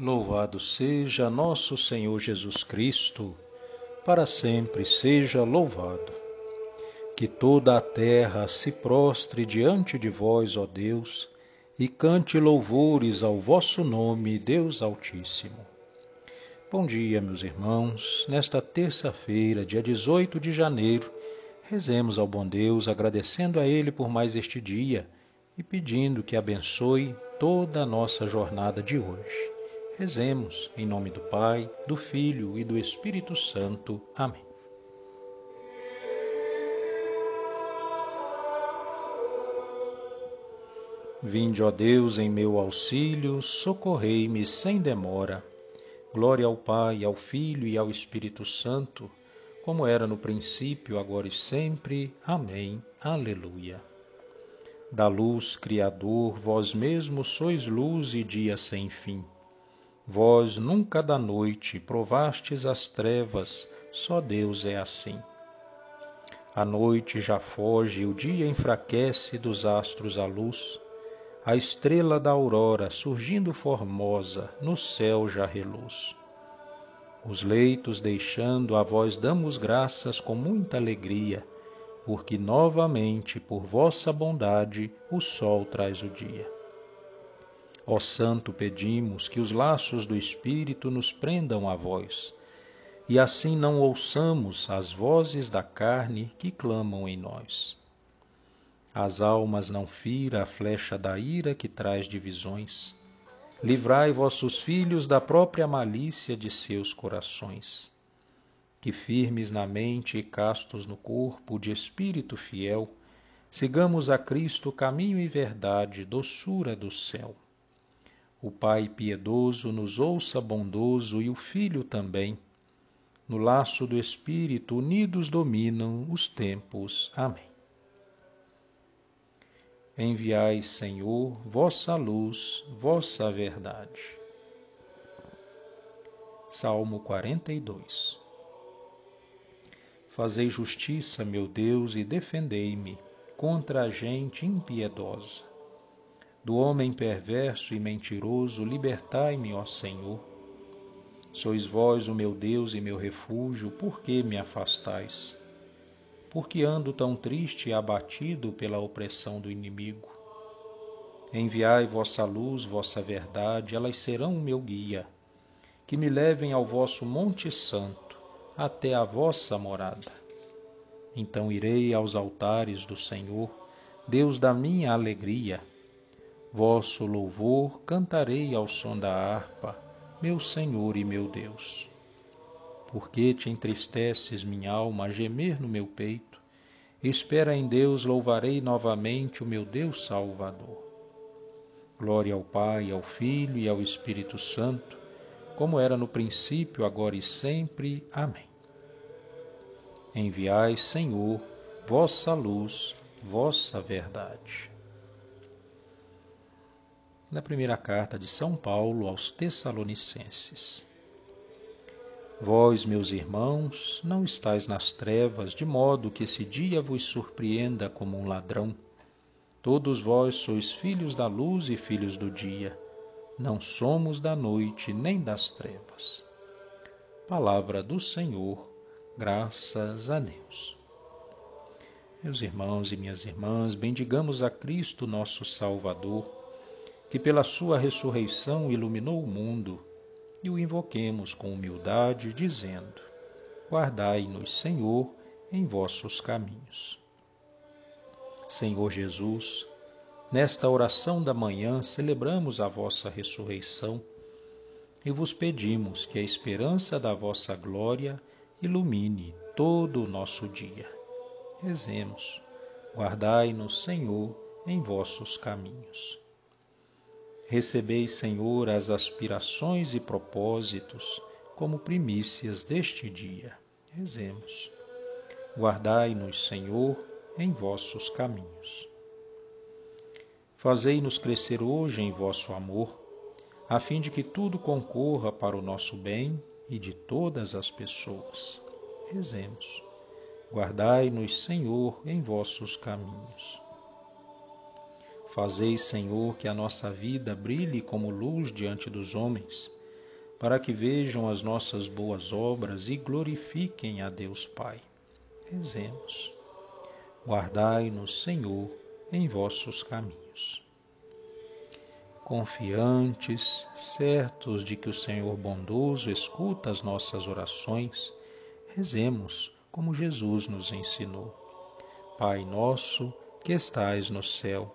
Louvado seja nosso Senhor Jesus Cristo, para sempre seja louvado. Que toda a terra se prostre diante de vós, ó Deus, e cante louvores ao vosso nome, Deus Altíssimo. Bom dia, meus irmãos. Nesta terça-feira, dia 18 de janeiro, rezemos ao bom Deus, agradecendo a Ele por mais este dia e pedindo que abençoe toda a nossa jornada de hoje. Rezemos em nome do Pai, do Filho e do Espírito Santo. Amém. Vinde, ó Deus, em meu auxílio, socorrei-me sem demora. Glória ao Pai, ao Filho e ao Espírito Santo, como era no princípio, agora e sempre. Amém. Aleluia. Da luz, Criador, vós mesmo sois luz e dia sem fim. Vós nunca da noite provastes as trevas, só Deus é assim. A noite já foge, o dia enfraquece dos astros a luz, a estrela da aurora, surgindo formosa, no céu já reluz. Os leitos deixando, a vós damos graças com muita alegria, porque novamente, por vossa bondade, o sol traz o dia. Ó Santo, pedimos que os laços do Espírito nos prendam a vós, e assim não ouçamos as vozes da carne que clamam em nós. As almas não fira a flecha da ira que traz divisões. Livrai vossos filhos da própria malícia de seus corações. Que firmes na mente e castos no corpo, de espírito fiel, sigamos a Cristo caminho e verdade, doçura do céu. O Pai piedoso nos ouça bondoso e o Filho também. No laço do Espírito unidos dominam os tempos. Amém. Enviai, Senhor, vossa luz, vossa verdade. Salmo 42 Fazei justiça, meu Deus, e defendei-me contra a gente impiedosa do homem perverso e mentiroso, libertai-me, ó Senhor. Sois vós o meu Deus e meu refúgio, por que me afastais? Porque ando tão triste e abatido pela opressão do inimigo? Enviai vossa luz, vossa verdade, elas serão o meu guia, que me levem ao vosso Monte Santo, até a vossa morada. Então irei aos altares do Senhor, Deus da minha alegria, Vosso louvor cantarei ao som da harpa, meu Senhor e meu Deus. Porque te entristeces minha alma a gemer no meu peito? Espera em Deus, louvarei novamente o meu Deus Salvador. Glória ao Pai, ao Filho e ao Espírito Santo, como era no princípio, agora e sempre. Amém. Enviai, Senhor, vossa luz, vossa verdade na primeira carta de São Paulo aos Tessalonicenses. Vós, meus irmãos, não estáis nas trevas, de modo que esse dia vos surpreenda como um ladrão. Todos vós sois filhos da luz e filhos do dia. Não somos da noite nem das trevas. Palavra do Senhor, graças a Deus. Meus irmãos e minhas irmãs, bendigamos a Cristo, nosso Salvador que pela sua ressurreição iluminou o mundo, e o invoquemos com humildade, dizendo: Guardai-nos, Senhor, em vossos caminhos. Senhor Jesus, nesta oração da manhã celebramos a vossa ressurreição e vos pedimos que a esperança da vossa glória ilumine todo o nosso dia. Rezemos. Guardai-nos, Senhor, em vossos caminhos. Recebeis, Senhor, as aspirações e propósitos como primícias deste dia. Rezemos. Guardai-nos, Senhor, em vossos caminhos. Fazei-nos crescer hoje em vosso amor, a fim de que tudo concorra para o nosso bem e de todas as pessoas. Rezemos. Guardai-nos, Senhor, em vossos caminhos. Fazei, Senhor, que a nossa vida brilhe como luz diante dos homens, para que vejam as nossas boas obras e glorifiquem a Deus Pai. Rezemos. Guardai-nos, Senhor, em vossos caminhos. Confiantes, certos de que o Senhor bondoso escuta as nossas orações, rezemos como Jesus nos ensinou. Pai nosso, que estais no céu,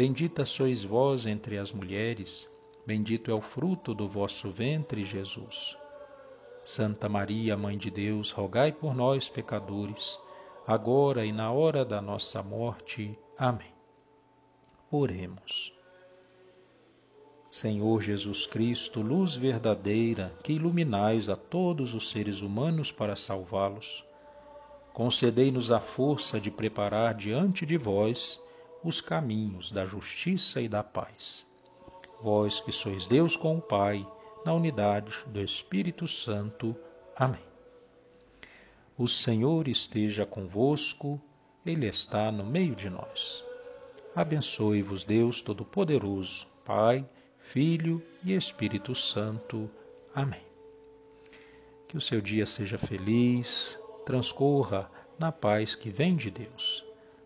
Bendita sois vós entre as mulheres Bendito é o fruto do vosso ventre, Jesus. Santa Maria, Mãe de Deus, rogai por nós, pecadores, agora e na hora da nossa morte. Amém. Oremos. Senhor Jesus Cristo, luz verdadeira, que iluminais a todos os seres humanos para salvá-los, concedei-nos a força de preparar diante de vós os caminhos da justiça e da paz vós que sois Deus com o Pai, na unidade do Espírito Santo. Amém. O Senhor esteja convosco, Ele está no meio de nós. Abençoe-vos, Deus Todo-Poderoso, Pai, Filho e Espírito Santo. Amém. Que o seu dia seja feliz, transcorra na paz que vem de Deus.